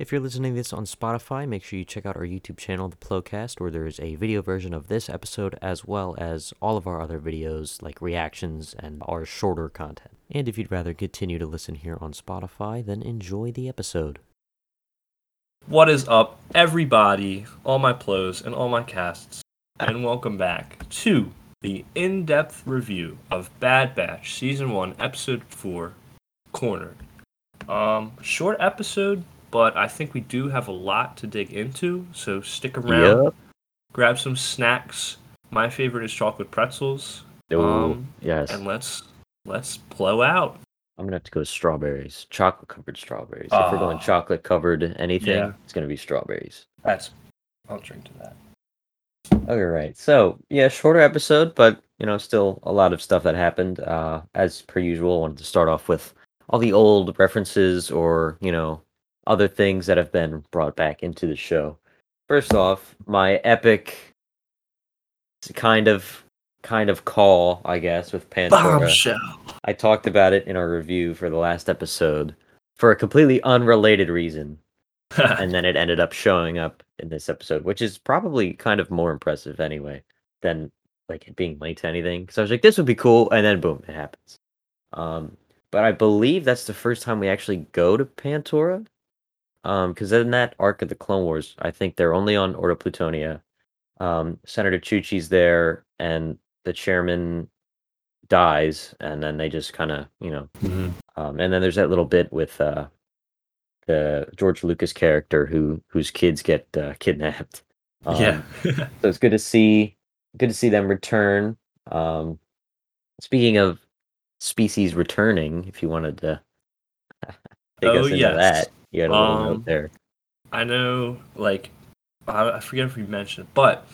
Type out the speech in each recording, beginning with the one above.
If you're listening to this on Spotify, make sure you check out our YouTube channel, The Plocast, where there's a video version of this episode as well as all of our other videos like reactions and our shorter content. And if you'd rather continue to listen here on Spotify, then enjoy the episode. What is up, everybody, all my plows and all my casts, and welcome back to the in-depth review of Bad Batch Season 1, Episode 4, Cornered. Um, short episode, but I think we do have a lot to dig into, so stick around, Yep. grab some snacks. My favorite is chocolate pretzels, Oh, Um, yes. and let's let's blow out. I'm gonna have to go strawberries, chocolate covered strawberries. if we're going Ah. chocolate covered anything, Yeah. it's gonna be strawberries. That's I'll drink to that. Okay, right. So yeah, shorter episode, but you know, still a lot of stuff that happened. Uh, as per usual, I wanted to start off with all the old references or you know other things that have been brought back into the show. First off, my epic kind of kind of call, I guess, with Pantora. Bombshell. I talked about it in our review for the last episode for a completely unrelated reason and then it ended up showing up in this episode, which is probably kind of more impressive anyway than like it being late to anything. So I was like, this would be cool, and then boom, it happens. Um, but I believe that's the first time we actually go to Pantora. Um, because in that arc of the Clone Wars, I think they're only on Orto Plutonia. Um, Senator Chuchi's there, and the chairman dies, and then they just kind of, you know, um, and then there's that little bit with uh, the George Lucas character who whose kids get uh, kidnapped. Um, yeah. so it's good to see good to see them return. Um, speaking of species returning, if you wanted to take Oh, us into yes. that, you a little Um, note there. I know, like, I, I forget if we mentioned, it, but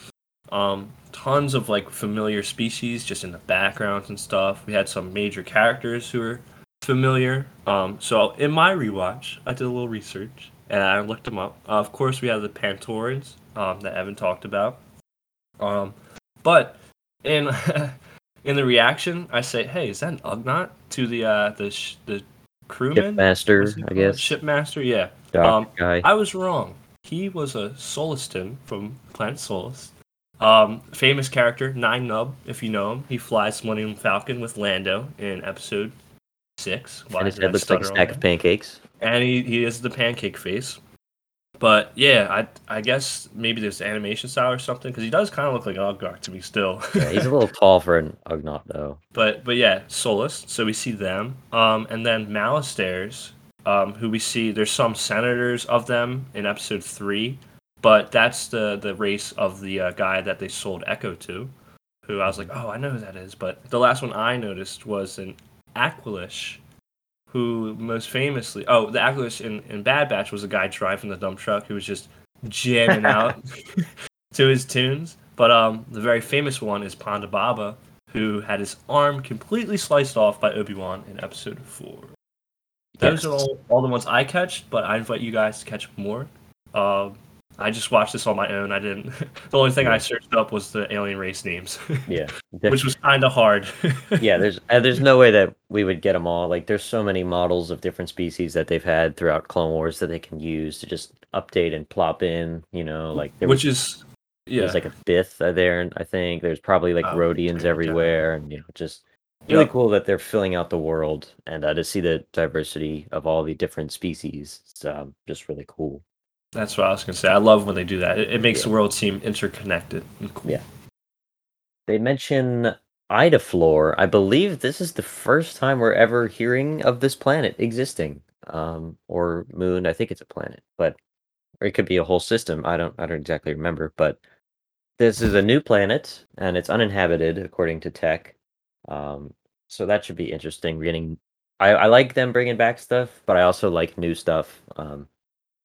um, tons of like familiar species just in the backgrounds and stuff. We had some major characters who were familiar. Um, so in my rewatch, I did a little research and I looked them up. Uh, of course, we have the Pantorans um, that Evan talked about. Um, but in in the reaction, I say, "Hey, is that an Ugnaught to the uh, the sh- the crewman? Shipmaster, I guess. Shipmaster, yeah." Um, guy. I was wrong. He was a Sullustan from Planet Sullust. Um, famous character, Nien Nunb, if you know him. He flies Millennium Falcon with Lando in episode six. Why and his head looks like a stack of pancakes. and he, he is the pancake face. But yeah, I I guess maybe there's animation style or something because he does kind of look like Uggok to me still. Yeah, he's a little tall for an Ugnaught though. but but yeah, Sullust. So we see them, um, and then Malastairs, um, who we see. There's some senators of them in episode three, but that's the the race of the uh, guy that they sold Echo to, who I was like, oh, I know who that is. But the last one I noticed was an Aqualish, who most famously, oh, the Aqualish in, in Bad Batch was a guy driving the dump truck who was just jamming out to his tunes. But um, the very famous one is Ponda Baba, who had his arm completely sliced off by Obi Wan in Episode Four. Those Yes. are all, all the ones I catch, but I invite you guys to catch more. Um, I just watched this on my own. I didn't. the only thing I searched up was the alien race names, Yeah, which was kind of hard. yeah. There's uh, there's no way that we would get them all. Like there's so many models of different species that they've had throughout Clone Wars that they can use to just update and plop in. You know, like there which was, is yeah, there's like a fifth uh, there. and I think there's probably like Oh, Rhodians yeah. everywhere, and you know, just really Yep. cool that they're filling out the world and uh, to see the diversity of all the different species. It's um, just really cool. That's what I was gonna say. I love when they do that. It, it makes Yeah. the world seem interconnected and cool. Yeah. They mention Ida Floor. I believe this is the first time we're ever hearing of this planet existing. Um, or moon. I think it's a planet, but or it could be a whole system. I don't. I don't exactly remember. But this is a new planet, and it's uninhabited according to tech. Um, so that should be interesting. We're getting. I, I like them bringing back stuff, but I also like new stuff. Um,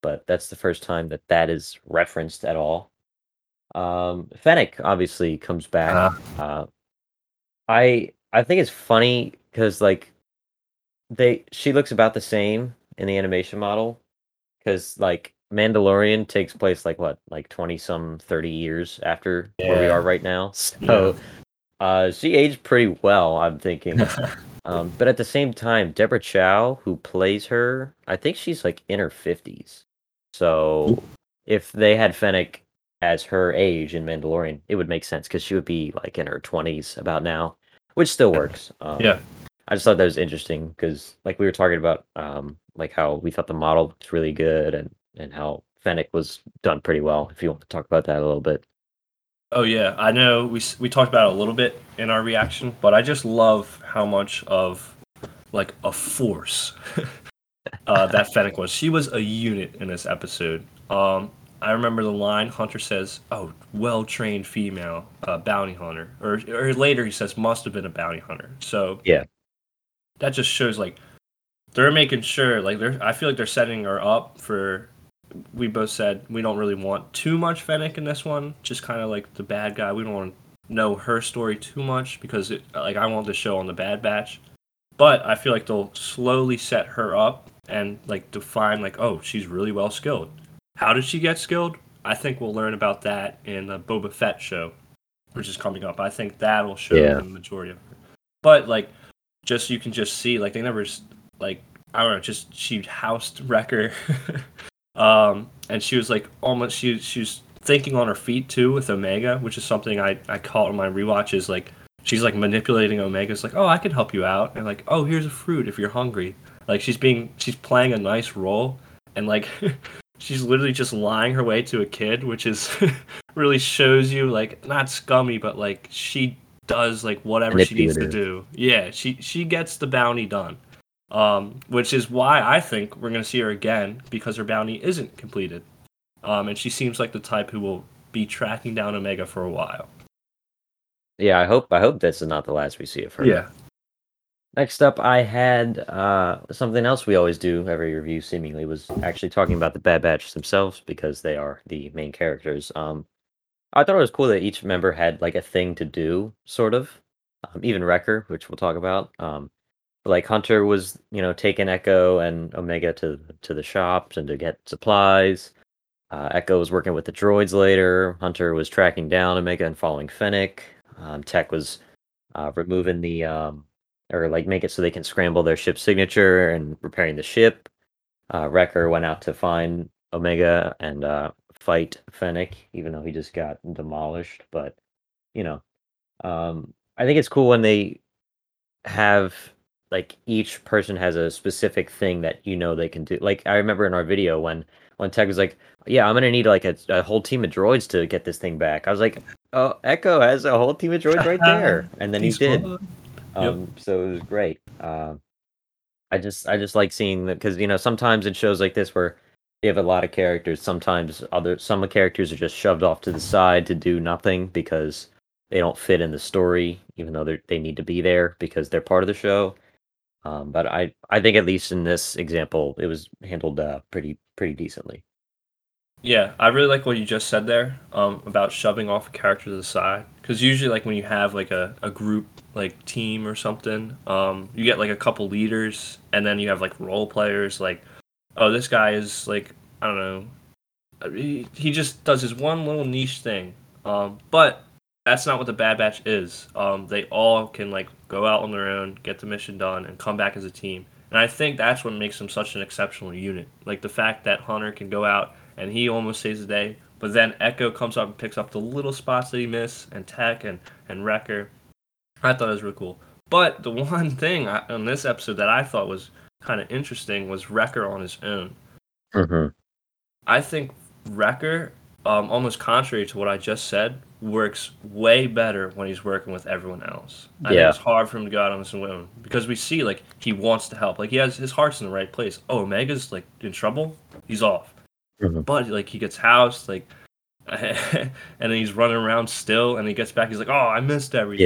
but that's the first time that that is referenced at all. Um, Fennec obviously comes back. Uh, Uh, I I think it's funny because like they she looks about the same in the animation model because like Mandalorian takes place like what like twenty some thirty years after where we are right now. So uh, she aged pretty well. I'm thinking. Um, but at the same time, Deborah Chow, who plays her, I think she's like in her fifties. So if they had Fennec as her age in Mandalorian, it would make sense because she would be like in her twenties about now, which still works. Um, Yeah. I just thought that was interesting because, like, we were talking about, um, like how we thought the model was really good and and how Fennec was done pretty well. If you want to talk about that a little bit. Oh yeah, I know we we talked about it a little bit in our reaction, but I just love how much of like a force uh, that Fennec was. She was a unit in this episode. Um, I remember the line Hunter says, "Oh, well trained female uh, bounty hunter," or or later he says, "Must have been a bounty hunter." So Yeah. that just shows like they're making sure like they're. I feel like they're setting her up for. We both said we don't really want too much Fennec in this one. Just kind of like the bad guy. We don't want to know her story too much because it, like I want the show on the Bad Batch. But I feel like they'll slowly set her up and like define like oh she's really well skilled. How did she get skilled? I think we'll learn about that in the Boba Fett show, which is coming up. I think that'll show Yeah. the majority of her. But like, just you can just see like they never like I don't know, just she housed Wrecker, um, and she was like almost she she was thinking on her feet too with Omega, which is something I I caught in my rewatch is like she's like manipulating Omega. It's like oh I can help you out, and like oh here's a fruit if you're hungry. Like she's being she's playing a nice role, and like she's literally just lying her way to a kid, which is really shows you like not scummy, but like she does like whatever she needs to do. Yeah, she she gets the bounty done. Um, which is why I think we're gonna see her again because her bounty isn't completed. Um, and she seems like the type who will be tracking down Omega for a while. Yeah, I hope I hope this is not the last we see of her. Next up, I had uh, something else we always do every review. Seemingly was actually talking about the Bad Batch themselves because they are the main characters. Um, I thought it was cool that each member had like a thing to do, sort of. Um, even Wrecker, which we'll talk about. Um, like Hunter was, you know, taking Echo and Omega to to the shops and to get supplies. Uh, Echo was working with the droids later. Hunter was tracking down Omega and following Fennec. Um, Tech was uh, removing the um, or like make it so they can scramble their ship signature and repairing the ship. Uh, Wrecker went out to find Omega and uh, fight Fennec, even though he just got demolished. But you know, um, I think it's cool when they have like each person has a specific thing that you know they can do. Like I remember in our video when when Tech was like, "Yeah, I'm gonna need like a, a whole team of droids to get this thing back." I was like, "Oh, Echo has a whole team of droids right there," and then he did. Um, so it was great. Um, I just I just like seeing that because you know sometimes in shows like this where you have a lot of characters, sometimes other some of the characters are just shoved off to the side to do nothing because they don't fit in the story, even though they they need to be there because they're part of the show. Um, but I I think at least in this example, it was handled uh, pretty pretty decently. Yeah, I really like what you just said there um, about shoving off a character to the side. Because usually, like when you have like a, a group like team or something, um, you get like a couple leaders, and then you have like role players. Like, oh, this guy is like I don't know, uh, he, he just does his one little niche thing. Um, but that's not what the Bad Batch is. Um, they all can like go out on their own, get the mission done, and come back as a team. And I think that's what makes them such an exceptional unit. Like the fact that Hunter can go out and he almost saves the day, but then Echo comes up and picks up the little spots that he missed, and Tech and and Wrecker. I thought it was really cool. But the one thing I, on this episode that I thought was kind of interesting was Wrecker on his own. Mm-hmm. I think Wrecker, um, almost contrary to what I just said, works way better when he's working with everyone else. I Yeah. it's hard for him to go out on his own because we see like he wants to help. Like he has his heart's in the right place. Oh, Omega's like in trouble. He's off. Mhm. But like he gets housed, like, and then he's running around still, and he gets back. He's like, oh, I missed everything.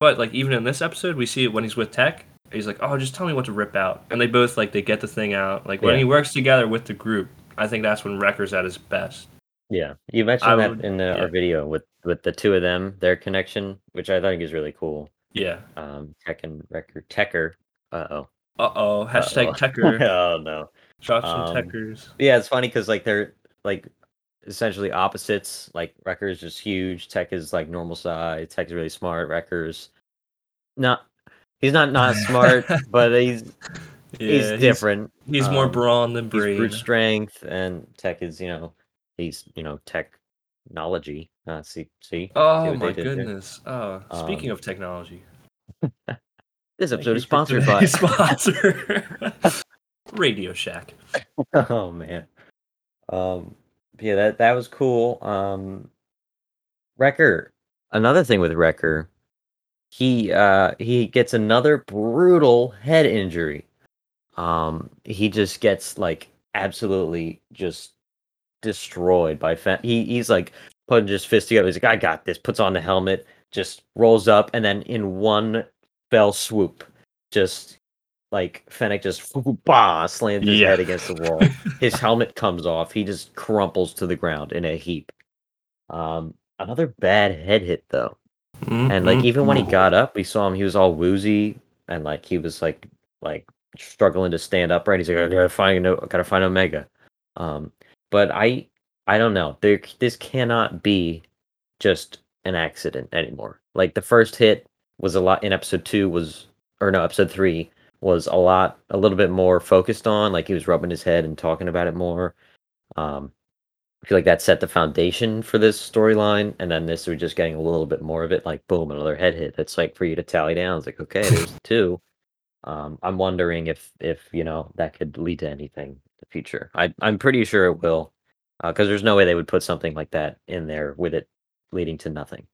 But like even in this episode, we see it when he's with Tech. He's like, oh, just tell me what to rip out, and they both like they get the thing out. Like when Yeah. he works together with the group, I think that's when Wrecker's at his best. Yeah, you mentioned I that would- in the, yeah. our video with with the two of them, their connection, which I think is really cool. Yeah. Um, Tech and Record Tecker. Uh oh. Uh oh. Hashtag Uh-oh. Tecker. oh no. Shots Um, and Teckers. Yeah, it's funny because like they're like essentially opposites. Like Wrecker is just huge. Tech is like normal size. Tech is really smart. Wrecker's not. He's not not smart, but he's he's different. He's, more Um, brawn than brain. brute strength, and tech is you know he's you know technology. Uh, see, see. see Oh what my there? goodness. Oh, speaking Um, of technology. This episode is sponsored by. sponsor. Radio Shack. oh man. Um yeah, that that was cool. Um Wrecker. Another thing with Wrecker, he uh he gets another brutal head injury. Um he just gets like absolutely just destroyed by Fen- he he's like putting his fist together. He's like, I got this, puts on the helmet, just rolls up, and then in one fell swoop, just like Fennec just bah, slams his Yeah. head against the wall. his helmet comes off. He just crumples to the ground in a heap. Um, another bad head hit though, and like even when he Mm-hmm. got up, we saw him. He was all woozy and like he was like like struggling to stand upright. He's like, I gotta find I gotta find Omega. Um, but I I don't know. There this cannot be just an accident anymore. Like the first hit was a lot in episode two was or no episode three was a lot a little bit more focused on like he was rubbing his head and talking about it more. Um, I feel like that set the foundation for this storyline, and then this we're just getting a little bit more of it. Like boom, another head hit. That's like for you to tally down. It's like okay, there's two. Um, I'm wondering if if you know that could lead to anything in the future. I I'm pretty sure it will, because there's no way they would put something like that in there with it leading to nothing.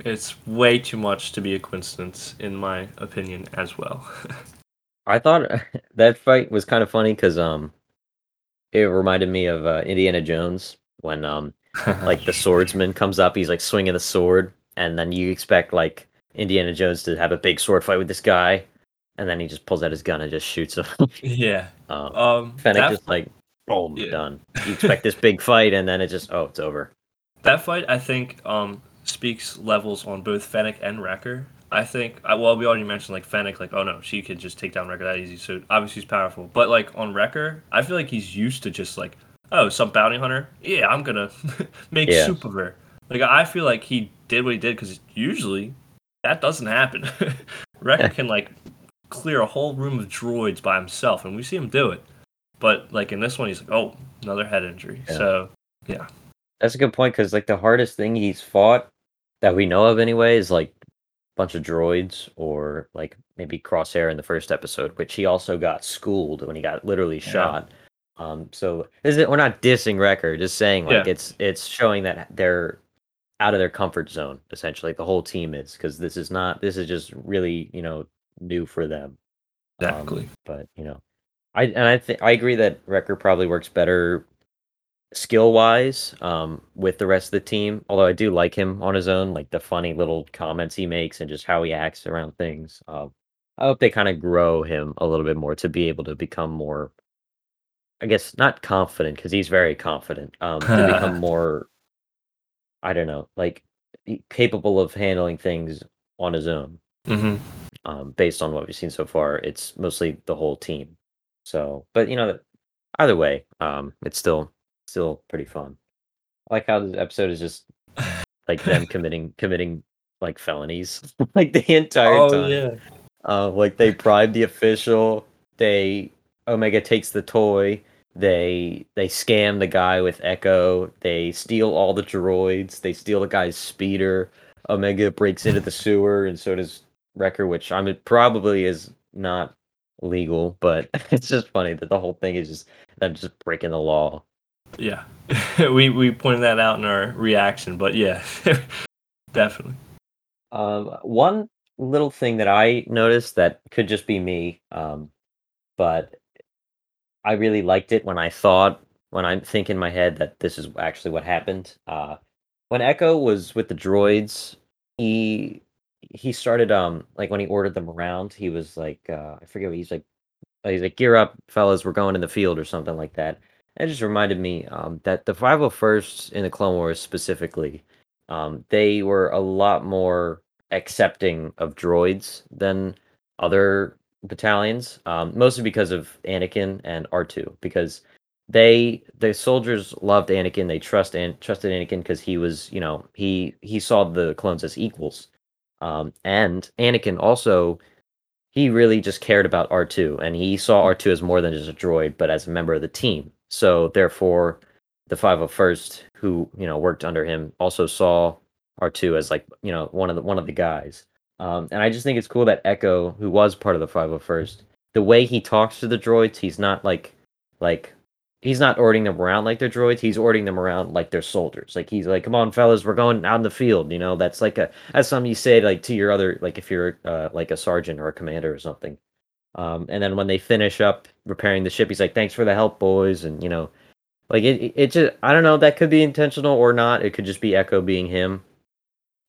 It's way too much to be a coincidence, in my opinion, as well. I thought that fight was kind of funny because um, it reminded me of uh, Indiana Jones when um like the swordsman comes up, he's like swinging the sword, and then you expect like Indiana Jones to have a big sword fight with this guy, and then he just pulls out his gun and just shoots him. yeah. um, Um, Fennec that, just like boom, Yeah. done. You expect this big fight, and then it just oh, it's over. that fight, I think, um, speaks levels on both Fennec and Wrecker. I think, uh, well, we already mentioned like Fennec, like, oh no, she could just take down Wrecker that easy. So obviously he's powerful. But like on Wrecker, I feel like he's used to just like, oh, some bounty hunter. Yeah, I'm gonna make Yeah. soup of her. Like I feel like he did what he did because usually that doesn't happen. Wrecker can like clear a whole room of droids by himself, and we see him do it. But like in this one, he's like, oh, another head injury. Yeah. So yeah, That's a good point because like the hardest thing he's fought that we know of anyway is like bunch of droids or like maybe Crosshair in the first episode, which he also got schooled when he got literally Yeah. shot. Um, so is it? We're not dissing Wrecker, just saying like Yeah. it's it's showing that they're out of their comfort zone essentially. The whole team is because this is not this is just really you know new for them. Um, exactly. but you know, I and I think I agree that Wrecker probably works better skill wise um, with the rest of the team. Although I do like him on his own, like the funny little comments he makes and just how he acts around things. Um, I hope they kind of grow him a little bit more to be able to become more. I guess not confident because he's very confident. Um, to become more, I don't know, like capable of handling things on his own hmm um, based on what we've seen so far. It's mostly the whole team. So, but you know, either way, um, it's still still pretty fun. I like how this episode is just like them committing committing like felonies like the entire oh time. yeah. Uh, like they bribe the official. They Omega takes the toy. They they scam the guy with Echo. They steal all the droids. They steal the guy's speeder. Omega breaks into the sewer, and so does Wrecker, which I mean probably is not legal, but it's just funny that the whole thing is just them just breaking the law. Yeah. we we pointed that out in our reaction, but yeah, definitely. Um, one little thing that I noticed that could just be me, um, but I really liked it when I thought, when I think in my head that this is actually what happened. Uh, when Echo was with the droids, he he started um like when he ordered them around, he was like uh, I forget what he's like. He's like, "Gear up, fellas, we're going in the field" or something like that. It just reminded me um, that the 501st in the Clone Wars specifically, um, they were a lot more accepting of droids than other battalions, um, mostly because of Anakin and R2. Because they the soldiers loved Anakin, they trust and trusted Anakin because he was, you know, he he saw the clones as equals. Um, and Anakin also he really just cared about R2 and he saw R2 as more than just a droid, but as a member of the team. So therefore, the 501st, who you know worked under him, also saw R2 as like you know one of the one of the guys. Um, and I just think it's cool that Echo, who was part of the 501st, the way he talks to the droids, he's not like like he's not ordering them around like they're droids. He's ordering them around like they're soldiers. Like he's like, "Come on, fellas, we're going out in the field." You know, that's like a that's something you say like to your other like if you're uh, like a sergeant or a commander or something. Um, and then when they finish up repairing the ship, he's like, "Thanks for the help, boys," and you know, like it, it just I don't know that could be intentional or not. It could just be Echo being him,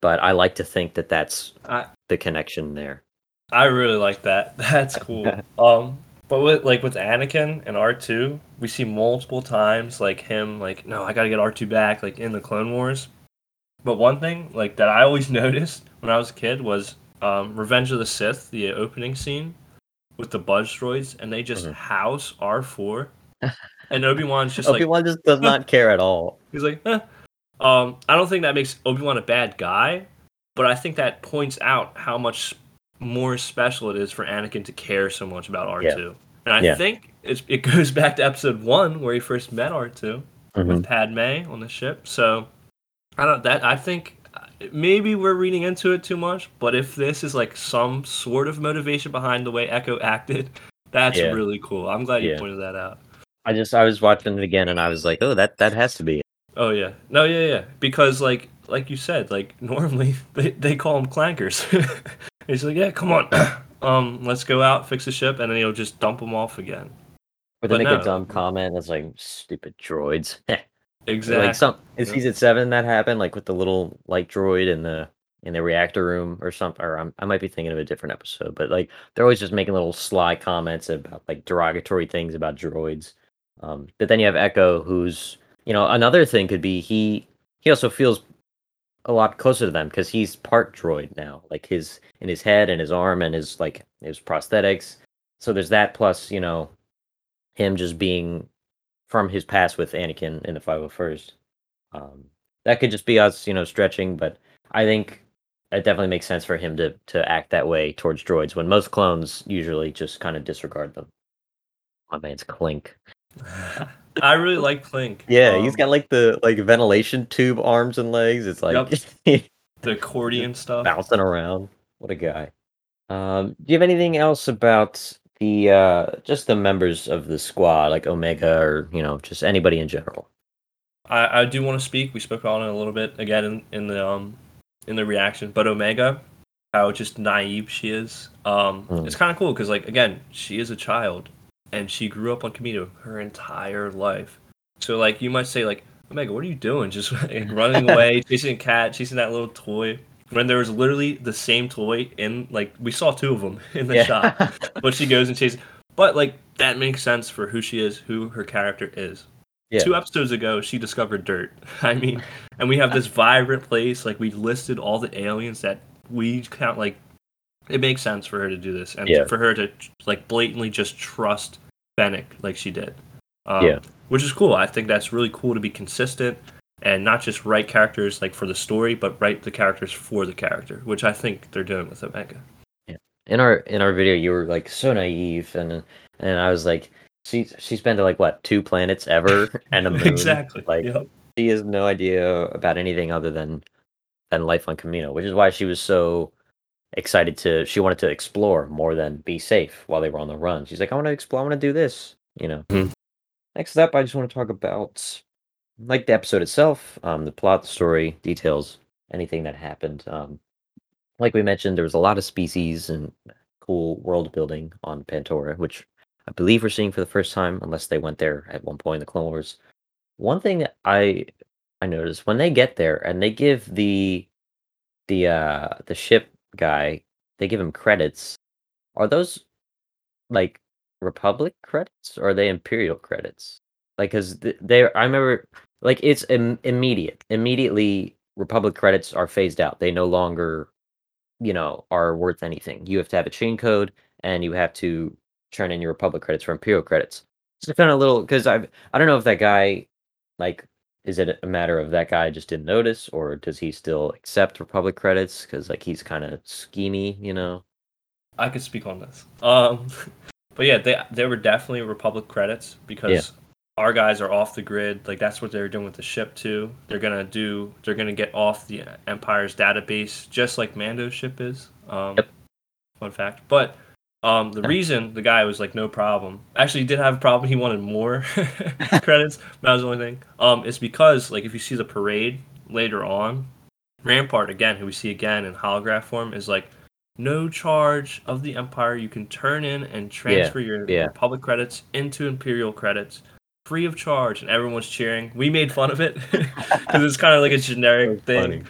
but I like to think that that's I, the connection there. I really like that. That's cool. um, but with like with Anakin and R two, we see multiple times like him like, no, I gotta get R two back, like in the Clone Wars. But one thing like that I always noticed when I was a kid was um, Revenge of the Sith, the opening scene with the Buzz droids, and they just Mhm. house R four, and Obi Wan's just Obi like Obi Wan just does not care at all. He's like, eh. um, I don't think that makes Obi Wan a bad guy, but I think that points out how much more special it is for Anakin to care so much about R two. And I Yeah. think it's, it goes back to Episode one where he first met R 2 Mhm. with Padme on the ship. So I don't that I think maybe we're reading into it too much, but if this is like some sort of motivation behind the way Echo acted, that's Yeah. really cool. I'm glad you Yeah. pointed that out. I just I was watching it again and I was like, oh, that that has to be. Oh yeah, no, yeah, yeah. Because like, like you said, like normally they, they call them clankers. He's like, yeah, come on, um, let's go out, fix the ship, and then he'll just dump them off again. Or they But make no. a dumb comment that's like stupid droids. Exactly. Like some in Yeah. season seven that happened, like with the little light droid in the in the reactor room or something. Or I'm, I might be thinking of a different episode, but like they're always just making little sly comments about like derogatory things about droids. Um, but then you have Echo, who's you know another thing could be he he also feels a lot closer to them because he's part droid now, like his in his head and his arm and his like his prosthetics. So there's that plus you know him just being from his past with Anakin in the 501st. Um, that could just be us, you know, stretching, but I think it definitely makes sense for him to to act that way towards droids when most clones usually just kind of disregard them. My man's Clink. I really like Clink. Yeah, he's got like the like ventilation tube arms and legs. It's like the accordion stuff. bouncing around. What a guy. Um, do you have anything else about the uh just the members of the squad, like Omega or you know, just anybody in general? I, I do want to speak. We spoke on it a little bit again in, in the um in the reaction, but Omega, how just naive she is. Um, Mm. it's kind of cool because like again, she is a child and she grew up on Kamino her entire life. So like you might say like Omega, what are you doing? Just running away, chasing a cat, chasing that little toy. When there was literally the same toy in like we saw two of them in the shop, but she goes and chases. But like that makes sense for who she is, who her character is yeah. two episodes ago she discovered dirt i mean and we have this vibrant place like we listed all the aliens that we count like it makes sense for her to do this and Yeah. for her to like blatantly just trust Fennec like she did um, Yeah. which is cool i think that's really cool to be consistent and not just write characters like for the story but write the characters for the character which i think they're doing with omega Yeah. in our in our video you were like so naive and and I was like she she's been to like what two planets ever and a moon exactly like Yep. she has no idea about anything other than than life on Kamino which is why she was so excited to she wanted to explore more than be safe while they were on the run she's like I want to explore I want to do this you know Mhm. next up I just want to talk about like the episode itself um the plot the story details anything that happened um like we mentioned, there was a lot of species and cool world building on Pantora, which I believe we're seeing for the first time, unless they went there at one point in the Clone Wars. One thing I I noticed when they get there and they give the the uh the ship guy they give him credits. Are those like Republic credits or are they Imperial credits? Like, cause th- they I remember like it's Im- immediate. Immediately, Republic credits are phased out. They no longer you know, are worth anything. You have to have a chain code and you have to turn in your Republic credits for Imperial credits. So kind of a little because I I don't know if that guy like is it a matter of that guy just didn't notice or does he still accept Republic credits because like he's kind of schemy, you know? I could speak on this. Um, but yeah, they they were definitely Republic credits because Yeah. Our guys are off the grid. Like that's what they're doing with the ship too. They're gonna do. They're gonna get off the Empire's database, just like Mando's ship is. Um, Yep. Fun fact. But um, the Yeah. reason the guy was like no problem. Actually, he did have a problem. He wanted more credits. But that was the only thing. Um, it's because like if you see the parade later on, Rampart again, who we see again in holograph form, is like no charge of the Empire. You can turn in and transfer your yeah. Republic credits into Imperial credits free of charge, and everyone's cheering. We made fun of it because it's kind of like a generic thing. funny.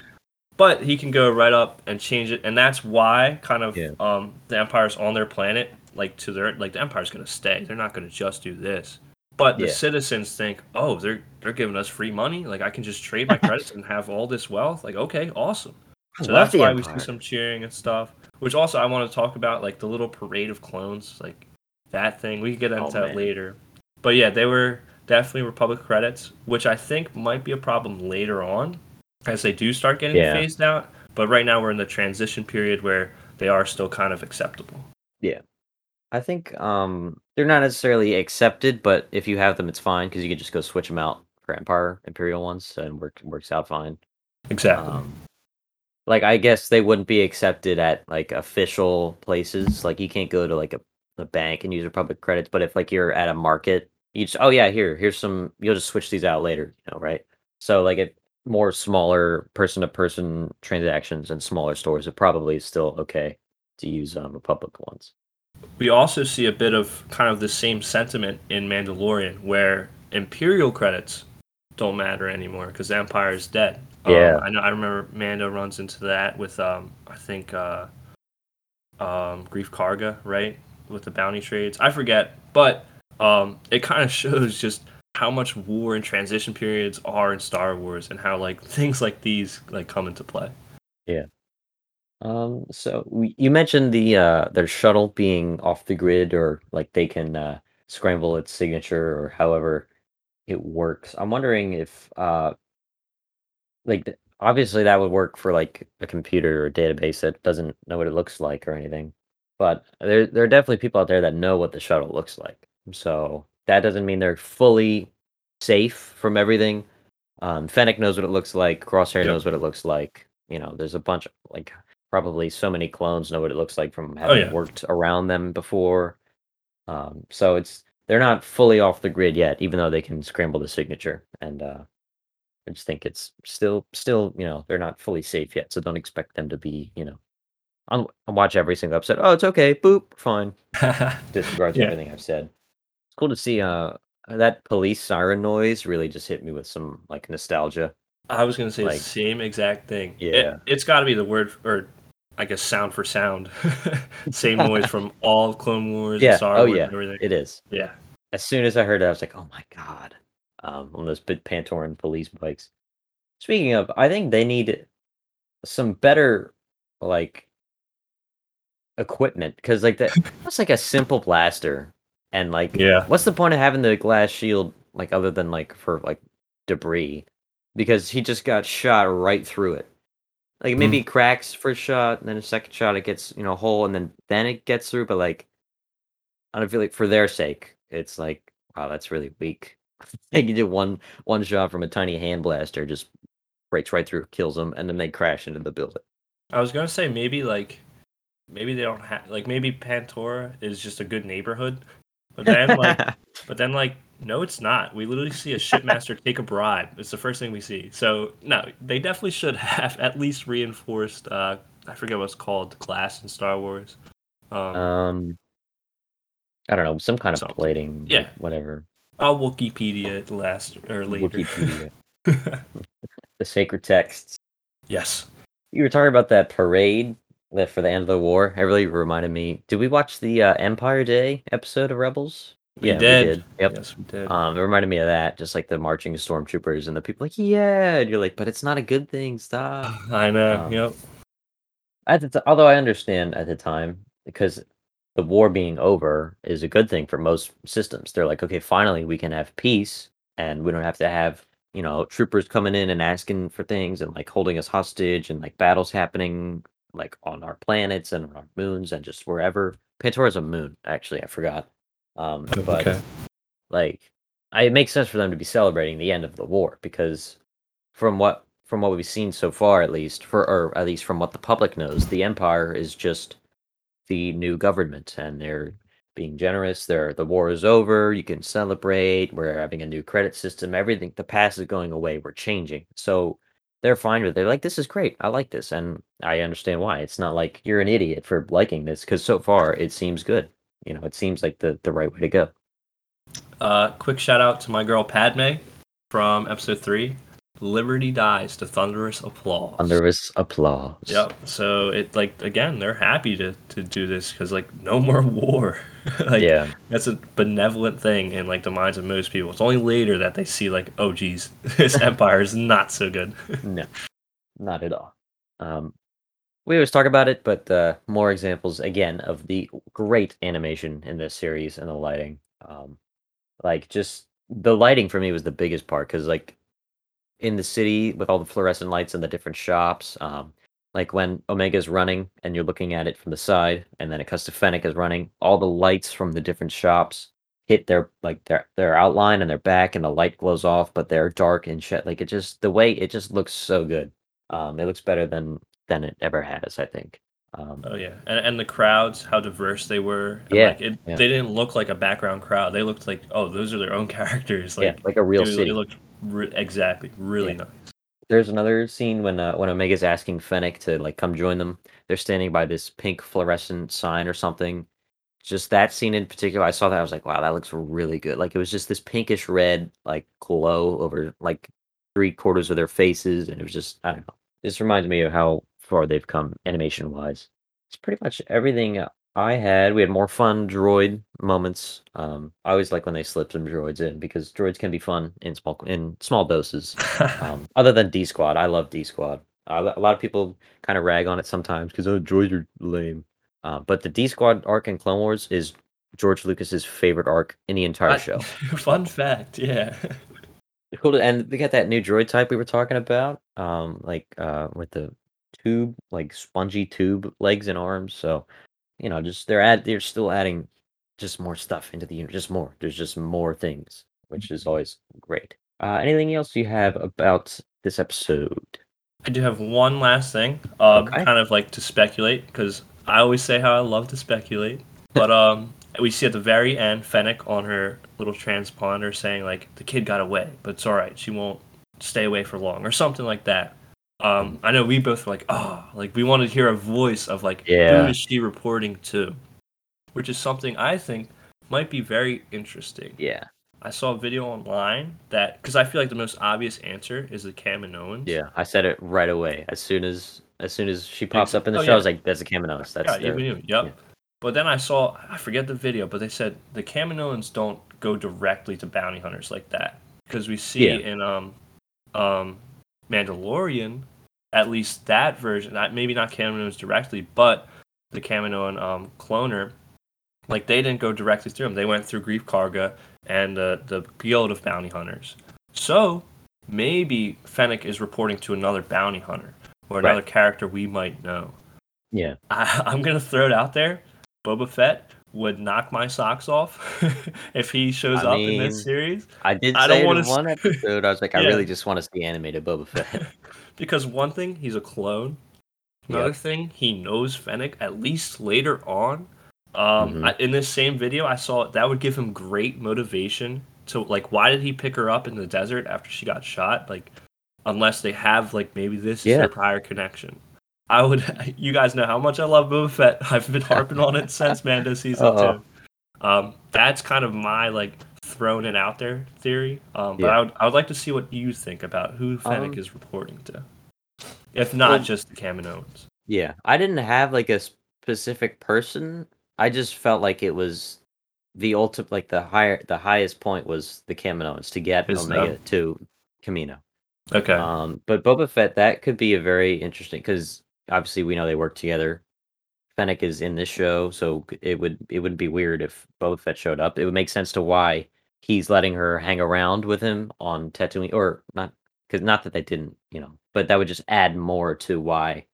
But he can go right up and change it, and that's why kind of Yeah. um the Empire's on their planet, like to their like the Empire's gonna stay. They're not gonna just do this. But the Yeah. citizens think, oh, they're they're giving us free money. Like I can just trade my credits and have all this wealth. Like okay, awesome. I So that's why we Empire. see some cheering and stuff. Which also I want to talk about, like the little parade of clones, like that thing. We can get into Oh, that later. But yeah, they were definitely Republic credits, which I think might be a problem later on as they do start getting Yeah. phased out. But right now we're in the transition period where they are still kind of acceptable. Yeah. I think um they're not necessarily accepted, but if you have them, it's fine because you can just go switch them out for Empire Imperial ones and work works out fine. Exactly. Um, like I guess they wouldn't be accepted at like official places. Like you can't go to like a, a bank and use your public credits, but if like you're at a market, you just oh yeah, here here's some. You'll just switch these out later, you know, right? So like if more smaller person to person transactions and smaller stores, it probably is still okay to use um, public ones. we also see a bit of kind of the same sentiment in Mandalorian, where Imperial credits don't matter anymore because the Empire is dead. Um, Yeah. I know. I remember Mando runs into that with um, I think uh, um, Greef Karga, right, with the bounty trades. I forget, but um, it kind of shows just how much war and transition periods are in Star Wars, and how like things like these like come into play. Yeah. Um, so we, you mentioned the uh their shuttle being off the grid or like they can uh scramble its signature or however it works. I'm wondering if uh like obviously that would work for like a computer or a database that doesn't know what it looks like or anything. But there there are definitely people out there that know what the shuttle looks like. So that doesn't mean they're fully safe from everything. Um Fennec knows what it looks like, Crosshair Yep. knows what it looks like. You know, there's a bunch of like probably so many clones know what it looks like from having yeah. worked around them before. Um, so it's they're not fully off the grid yet, even though they can scramble the signature. And uh, I just think it's still still you know they're not fully safe yet, so don't expect them to be you know. I'll, I'll watch every single episode. Oh, it's okay. Boop, fine. Disregards Yeah. everything I've said. It's cool to see. Uh, that police siren noise really just hit me with some like nostalgia. I was gonna say Like- the same exact thing. It- Yeah. it's got to be the word, or I guess sound for sound, same noise from all Clone Wars, Yeah. and Star Oh Wars, yeah. everything. It is. yeah, as soon as I heard it, I was like, "Oh my god!" Um, on those big Pantoran police bikes. Speaking of, I think they need some better like equipment because like that that's like a simple blaster, and like, yeah, what's the point of having the glass shield like other than like for like debris? Because he just got shot right through it. Like maybe hmm. it cracks first shot, and then a second shot it gets you know a hole, and then then it gets through. But like, I don't feel like for their sake, it's like wow, that's really weak. like you did one one shot from a tiny hand blaster, just breaks right through, kills them, and then they crash into the building. I was gonna say maybe like maybe they don't have like maybe Pantora is just a good neighborhood, but then like but then like no, it's not. We literally see a shipmaster take a bribe. It's the first thing we see. So no, they definitely should have at least reinforced. uh I forget what's called glass in Star Wars. Um, um, I don't know, some kind of Something. plating, Yeah. whatever. I'll Wikipedia it last or later. Wikipedia, the sacred texts. yes. You were talking about that parade that for the end of the war. It really reminded me. Did we watch the uh, Empire Day episode of Rebels? We yeah, did. we did. Yep. Yes, we did. Um, it reminded me of that, just like the marching stormtroopers and the people like, yeah, and you're like, but it's not a good thing. Stop. I know. um, yep. At the t- although I understand at the time because the war being over is a good thing for most systems. They're like, okay, finally we can have peace, and we don't have to have you know troopers coming in and asking for things and like holding us hostage and like battles happening like on our planets and on our moons and just wherever. Pantora's a moon, actually. I forgot. Um, Oh, but okay. like, I, it makes sense for them to be celebrating the end of the war because from what from what we've seen so far, at least for or at least from what the public knows, the Empire is just the new government, and they're being generous. They're the war is over. You can celebrate. We're having a new credit system. Everything the past is going away. We're changing. So they're fine with it. They're like, this is great. I like this, and I understand why. It's not like you're an idiot for liking this because so far it seems good. You know, it seems like the the right way to go. Uh, quick shout out to my girl Padme from episode three. Liberty dies to thunderous applause. Thunderous applause. Yep. So it like again, they're happy to to do this because like no more war. like yeah. that's a benevolent thing in like the minds of most people. It's only later that they see like, oh geez, this empire is not so good. No, not at all. Um, we always talk about it, but uh, more examples again of the great animation in this series and the lighting. Um, like just the lighting for me was the biggest part because like in the city with all the fluorescent lights and the different shops, um, like when Omega's running and you're looking at it from the side, and then it cuts to Fennec is running, all the lights from the different shops hit their like their their outline and their back, and the light glows off, but they're dark and shit. Like it just the way it just looks so good. Um, it looks better than than it ever has, I think. Um, Oh yeah, and, and the crowds, how diverse they were. Yeah, like, it, yeah. they didn't look like a background crowd. They looked like oh, those are their own characters. Like yeah, like a real it, city. it looked re- exactly really Yeah. nice. There's another scene when uh, when Omega's asking Fennec to like come join them. They're standing by this pink fluorescent sign or something. Just that scene in particular, I saw that I was like, wow, that looks really good. Like it was just this pinkish red like glow over like three quarters of their faces, and it was just I don't know. This reminds me of how far they've come animation wise. It's pretty much everything I had. We had more fun droid moments. Um, I always like when they slip some droids in because droids can be fun in small in small doses. Um, other than D Squad, I love D Squad. Uh, a lot of people kind of rag on it sometimes because oh, droids are lame. Uh, but the D Squad arc in Clone Wars is George Lucas's favorite arc in the entire I- show. Fun fact, yeah. Cool, to- and they got that new droid type we were talking about, um, like uh, with the tube, like spongy tube legs and arms. So, you know, just they're add they're still adding just more stuff into the just more. There's just more things, which is always great. Uh, anything else you have about this episode? I do have one last thing, um, Okay. kind of like to speculate because I always say how I love to speculate. But um, we see at the very end Fennec on her little transponder saying like the kid got away, but it's all right. She won't stay away for long or something like that. Um, I know we both were like, oh, like we wanted to hear a voice of like Yeah. who is she reporting to, which is something I think might be very interesting. Yeah, I saw a video online that because I feel like the most obvious answer is the Kaminoans. yeah. I said it right away as soon as as soon as she pops up in the Oh, show. I was like, "That's a Kaminoans." That's yeah, their- you knew. Yep. yeah. But then I saw, I forget the video, but they said the Kaminoans don't go directly to bounty hunters like that because we see Yeah. in um um Mandalorian, at least that version, not maybe not Kaminoans directly, but the Kaminoan um cloner, like they didn't go directly through them. They went through Greef Karga and the the guild of bounty hunters. So maybe Fennec is reporting to another bounty hunter or Right. another character we might know. yeah. I, I'm gonna throw it out there. Boba Fett would knock my socks off if he shows I up in this series. I did I say don't in wanna one episode. I was like, I really just want to see animated Boba Fett. because one thing, he's a clone. Another Yep. thing, he knows Fennec at least later on. Um, Mhm. I, in this same video, I saw that would give him great motivation to like, why did he pick her up in the desert after she got shot? Like, unless they have like maybe this is their prior connection. I would, you guys know how much I love Boba Fett. I've been harping on it since Mando season Uh-oh. two. Um, that's kind of my like thrown it out there theory. Um, but Yeah. I would, I would like to see what you think about who Fennec Um, is reporting to, if not well- just the Kaminoans. yeah, I didn't have like a specific person. I just felt like it was the ultimate, like the higher, the highest point was the Kaminoans to get Is Omega to Kamino. Okay. Um, but Boba Fett, that could be a very interesting because obviously we know they work together. Fennec is in this show, so it would it wouldn't be weird if Boba Fett showed up. It would make sense to why he's letting her hang around with him on Tatooine, or not because not that they didn't, you know, but that would just add more to why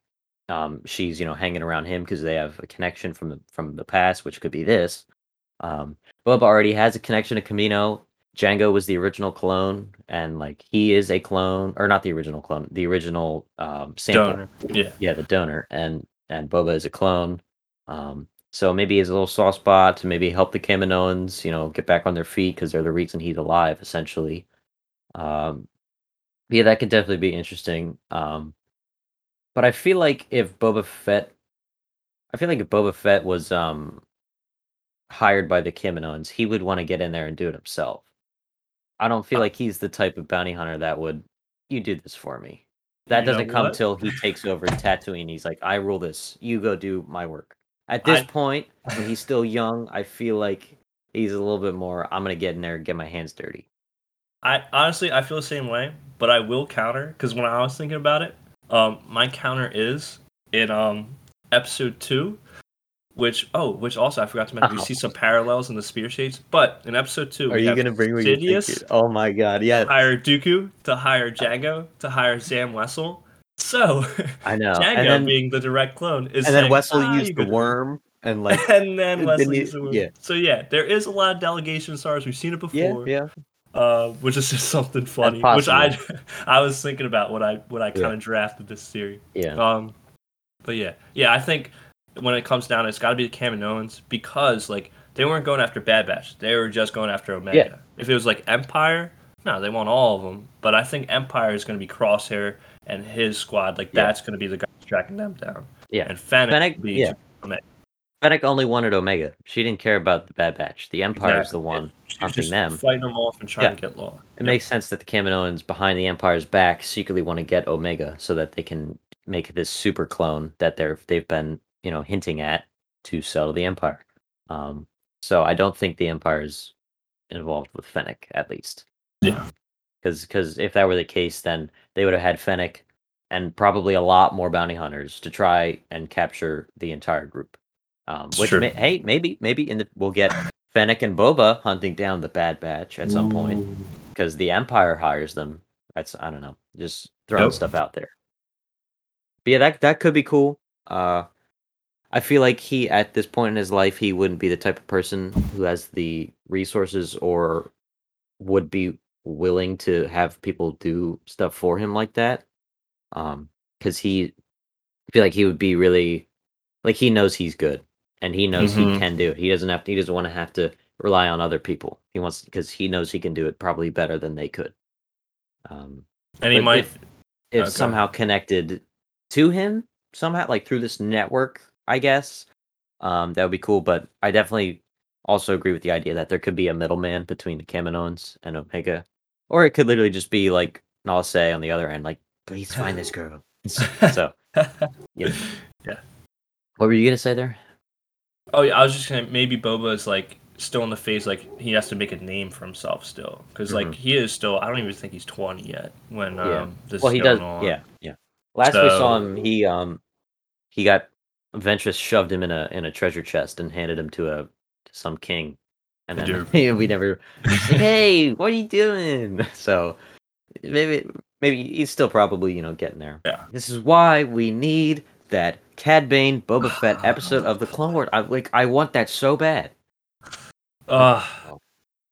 um, she's you know hanging around him because they have a connection from the from the past, which could be this. Um, Boba already has a connection to Kamino. Jango was the original clone, and like he is a clone, or not the original clone, the original um, sample. Donor. Yeah. Yeah, the donor, and and Boba is a clone. Um, so maybe he's a little soft spot to maybe help the Kaminoans, you know, get back on their feet because they're the reason he's alive, essentially. Um, yeah, that could definitely be interesting. Um, but I feel like if Boba Fett, I feel like if Boba Fett was um hired by the Kaminoans, he would want to get in there and do it himself. I don't feel Uh like he's the type of bounty hunter that would, you do this for me. That You doesn't come what? till he takes over Tatooine. He's like, I rule this. You go do my work. At this I point, when he's still young, I feel like he's a little bit more. I'm gonna get in there and get my hands dirty. I honestly I feel the same way, but I will counter because when I was thinking about it, um, my counter is in um episode two, which oh, which also I forgot to mention. We Oh. see some parallels in the spear shades, but in episode two, Are we you gonna bring what? Sidious Oh my god, yeah, hire Dooku to hire Jango to hire Zam Wesell. So I know. Jango and then being the direct clone is and then Wessel "Ah, used the go do it." worm and like and then didn't Wesley he- used the worm. yeah. So yeah, there is a lot of delegation stars. We've seen it before. yeah. uh, which is just something funny, which I I was thinking about when I when I kind of drafted this theory. Yeah. Um, but yeah, yeah, I think when it comes down, it's got to be the Kaminoans because like they weren't going after Bad Batch, they were just going after Omega. If it was like Empire, no, they want all of them. But I think Empire is going to be Crosshair and his squad. Like Yeah. that's going to be the guy tracking them down. Yeah. and Fennec, Fennec- be yeah. Fennec only wanted Omega. She didn't care about the Bad Batch. The Empire's Exactly. the one. She's hunting just them. fighting them off and trying Yeah. to get law. It makes sense that the Kaminoans behind the Empire's back secretly want to get Omega so that they can make this super clone that they're they've been you know hinting at to sell to the Empire. Um, so I don't think the Empire's involved with Fennec at least. Yeah. Because because if that were the case, then they would have had Fennec and probably a lot more bounty hunters to try and capture the entire group. Um, which may, hey maybe maybe in the, we'll get Fennec and Boba hunting down the Bad Batch at some point because the Empire hires them. That's I don't know, just throwing Yep. stuff out there. But yeah, that that could be cool. Uh, I feel like he at this point in his life he wouldn't be the type of person who has the resources or would be willing to have people do stuff for him like that. Um, because he I feel like he would be really like he knows he's good and he knows he Mhm. can do it. He doesn't have to, he doesn't want to have to rely on other people. He wants because he knows he can do it probably better than they could. Um, And he might. if, if Okay. somehow connected to him somehow like through this network, I guess um, that would be cool. But I definitely also agree with the idea that there could be a middleman between the Kaminoans and Omega, or it could literally just be like Nala Se on the other end, like please find this girl. so yeah. yeah. what were you gonna say there? Oh yeah, I was just gonna maybe Boba is like still in the phase like he has to make a name for himself still because like Mhm. he is still I don't even think he's twenty yet when um Yeah. this well, is he going does. on. Yeah, yeah. Last we saw him, he um he got Ventress shoved him in a in a treasure chest and handed him to a to some king, and then we never. hey, what are you doing? So maybe maybe he's still probably you know getting there. Yeah. This is why we need that Cad Bane Boba Fett episode of the Clone Wars. I like I want that so bad. Ugh.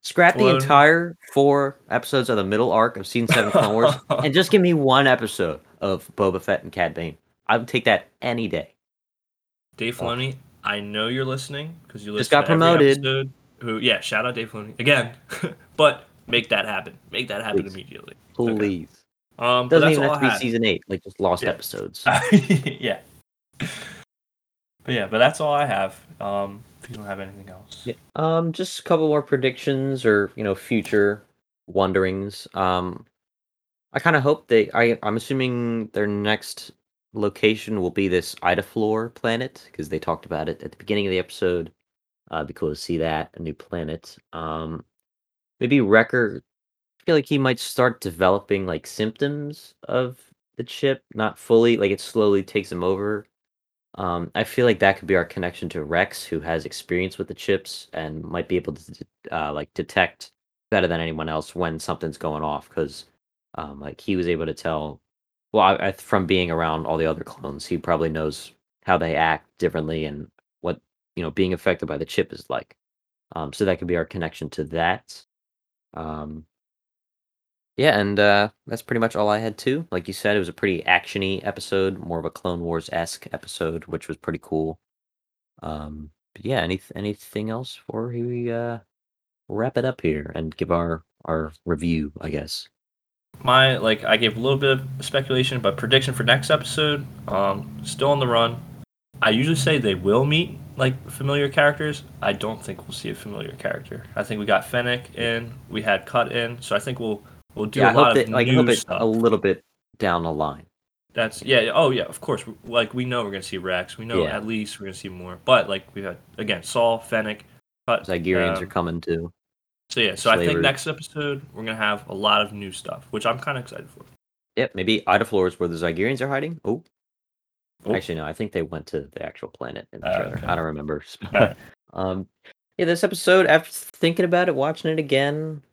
Scrap the entire four episodes of the middle arc of season seven Clone Wars and just give me one episode of Boba Fett and Cad Bane. I would take that any day. Dave Oh. Filoni, I know you're listening because you listen Just got promoted. episode. Who? Yeah, shout out Dave Filoni again, but make that happen. Make that happen Please. immediately. Please. Um, Doesn't even have to be season eight, like just lost Yeah. episodes. yeah. But yeah, but that's all I have. Um, if you don't have anything else. Yeah. Um, just a couple more predictions or you know future wonderings. Um, I kind of hope they. I I'm assuming their next location will be this Idaflor planet because they talked about it at the beginning of the episode. Uh, be cool to see that a new planet. Um, maybe Wrecker. I feel like he might start developing like symptoms of the chip, not fully. Like it slowly takes him over. Um, I feel like that could be our connection to Rex, who has experience with the chips and might be able to uh, like detect better than anyone else when something's going off. Because um, like he was able to tell well, I, I, from being around all the other clones, he probably knows how they act differently and what you know being affected by the chip is like. Um, so that could be our connection to that. Um, yeah, and uh, that's pretty much all I had too. Like you said, it was a pretty actiony episode, more of a Clone Wars esque episode, which was pretty cool. Um, but yeah, any anything else before we uh, wrap it up here and give our our review? I guess my like I gave a little bit of speculation, but prediction for next episode, um, still on the run. I usually say they will meet like familiar characters. I don't think we'll see a familiar character. I think we got Fennec in, we had Cut in, so I think we'll we'll do yeah, a lot that, of like new a, stuff. a little bit down the line. That's yeah. Oh yeah, of course. Like we know we're gonna see Rex. We know Yeah. at least we're gonna see more. But like we had again, Saul, Fennec, Cut. Zygerians um, are coming too. So yeah. So I think next episode we're gonna have a lot of new stuff, which I'm kind of excited for. Yep, maybe Ida Floors where the Zygerians are hiding. Oh, Oh. actually no, I think they went to the actual planet in the Uh, trailer. okay. I don't remember. Um, yeah, this episode after thinking about it, watching it again,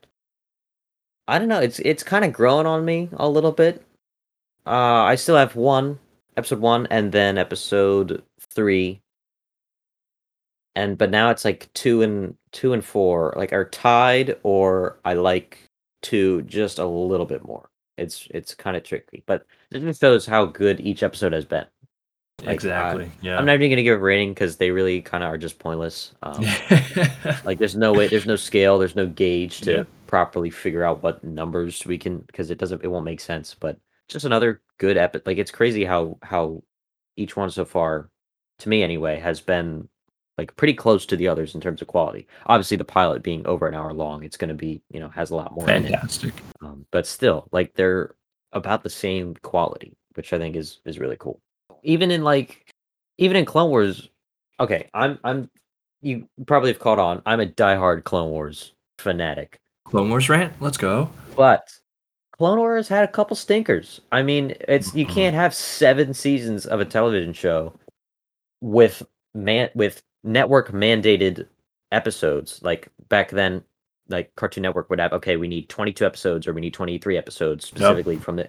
I don't know. It's it's kind of growing on me a little bit. Uh, I still have one episode one, and then episode three, and but now it's like two and two and four like are tied, or I like two just a little bit more. It's it's kind of tricky, but it just shows how good each episode has been. Like, exactly. yeah. I'm not even gonna give a rating because they really kind of are just pointless. Um, like there's no way, there's no scale, there's no gauge to Yeah. properly figure out what numbers we can because it doesn't, it won't make sense. But just another good epic. Like it's crazy how how each one so far, to me anyway, has been like pretty close to the others in terms of quality. Obviously, the pilot being over an hour long, it's going to be you know has a lot more in it. Fantastic. Um, but still, like they're about the same quality, which I think is is really cool. Even in like, even in Clone Wars, okay, I'm I'm you probably have caught on. I'm a diehard Clone Wars fanatic, Clone Wars rant. Let's go. but Clone Wars had a couple stinkers. I mean, it's you Mhm. can't have seven seasons of a television show with man with network mandated episodes. Like back then, like Cartoon Network would have okay, we need 22 episodes or we need 23 episodes specifically from the.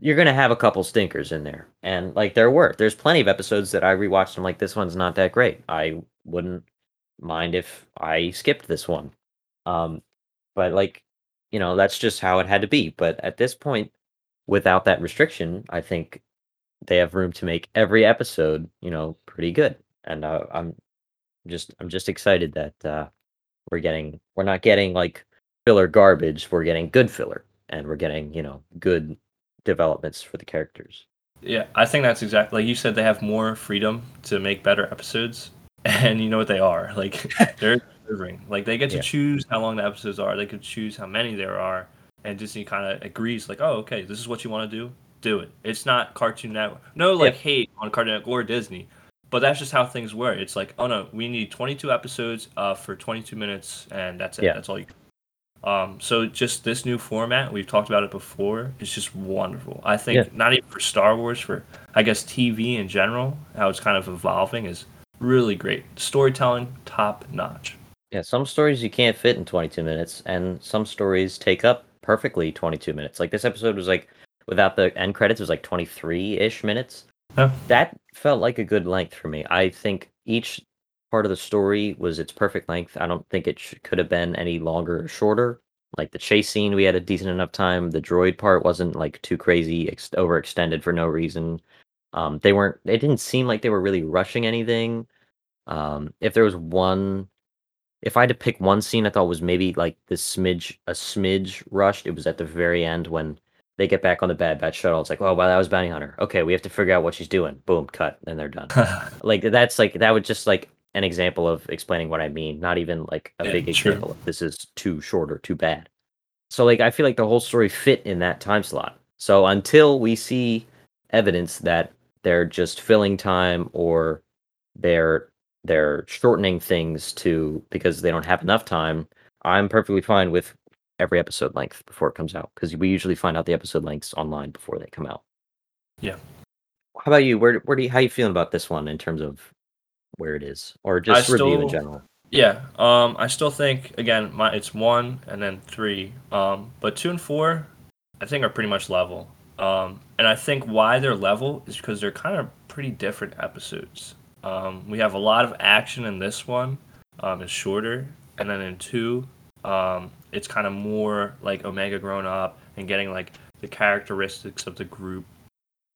You're gonna have a couple stinkers in there, and like there were. There's plenty of episodes that I rewatched. I'm like, this one's not that great. I wouldn't mind if I skipped this one. Um, but like you know that's just how it had to be but at this point without that restriction i think they have room to make every episode you know pretty good and uh, i'm just i'm just excited that uh we're getting we're not getting like filler garbage we're getting good filler and we're getting you know good developments for the characters Yeah, I think that's exactly like you said. They have more freedom to make better episodes, and you know what they are. Like they're delivering. Like they get to Yeah. choose how long the episodes are. They could choose how many there are, and Disney kind of agrees. Like, oh, okay, this is what you want to do. Do it. It's not Cartoon Network. No, like hate on Cartoon Network or Disney, but that's just how things work. It's like, oh no, we need 22 episodes uh, for 22 minutes, and that's it. Yeah. That's all you. Um, so just this new format, we've talked about it before, is just wonderful. I think Yeah. not even for Star Wars, for I guess TV in general, how it's kind of evolving is really great. Storytelling, top notch. yeah some stories you can't fit in 22 minutes and some stories take up perfectly 22 minutes like this episode was like without the end credits it was like 23-ish minutes That felt like a good length for me. I think each part of the story was its perfect length. I don't think it sh- could have been any longer or shorter. Like the chase scene we had a decent enough time. The droid part wasn't like too crazy ex- overextended for no reason. Um they weren't it didn't seem like they were really rushing anything. Um if there was one if I had to pick one scene I thought was maybe like the smidge a smidge rushed, it was at the very end when they get back on the Bad Batch shuttle. It's like, oh, well, that was Bounty Hunter. Okay, we have to figure out what she's doing. Boom, cut, and they're done. like that's like that would just like an example of explaining what I mean. Not even like a Yeah, big sure. example of this is too short or too bad. So like I feel like the whole story fit in that time slot. So until we see evidence that they're just filling time or they're they're shortening things to because they don't have enough time, I'm perfectly fine with every episode length before it comes out because we usually find out the episode lengths online before they come out. Yeah. How about you? Where where do you, how you feeling about this one in terms of where it is or just I review in general? Yeah, um, I still think again, my it's one and then three, um, but two and four, I think are pretty much level. Um, and I think why they're level is because they're kind of pretty different episodes. Um, we have a lot of action in this one. Um, it's shorter, and then in two, um, it's kind of more like Omega grown up and getting like the characteristics of the group,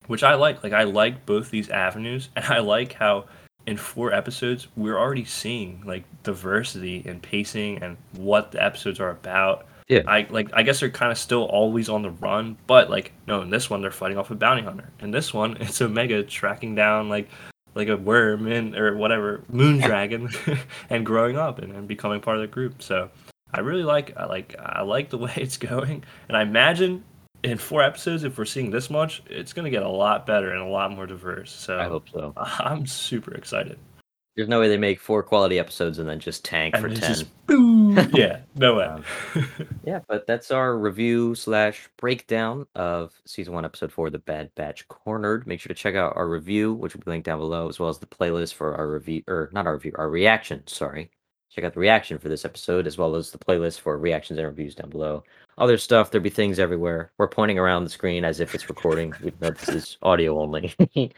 which I like. Like I like both these avenues, and I like how in four episodes we're already seeing like diversity and pacing and what the episodes are about. Yeah. I like I guess they're kind of still always on the run, but like no, in this one they're fighting off a bounty hunter. In this one, it's Omega tracking down like like a worm in or whatever moon dragon and growing up and, and becoming part of the group. So I really like I like I like the way it's going, and I imagine in four episodes, if we're seeing this much, it's gonna get a lot better and a lot more diverse. So I hope so. I'm super excited. There's no way they make four quality episodes and then just tank And for ten. just boom. yeah, no way. Um, Yeah, but that's our review slash breakdown of season one, episode four, The Bad Batch Cornered. Make sure to check out our review, which will be linked down below, as well as the playlist for our review, or not our review, our reaction. Sorry. Check out the reaction for this episode, as well as the playlist for reactions and reviews down below. Other stuff, there'll be things everywhere. We're pointing around the screen as if it's recording, this is audio only.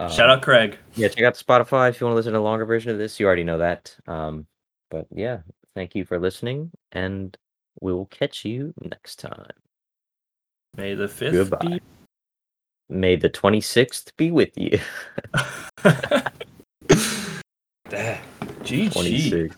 Um, Shout out Craig. yeah, check out Spotify if you want to listen to a longer version of this. You already know that. Um, but yeah, thank you for listening, and we will catch you next time. May the fifth Goodbye. May the 26th be with you. be. Damn. GG. 26.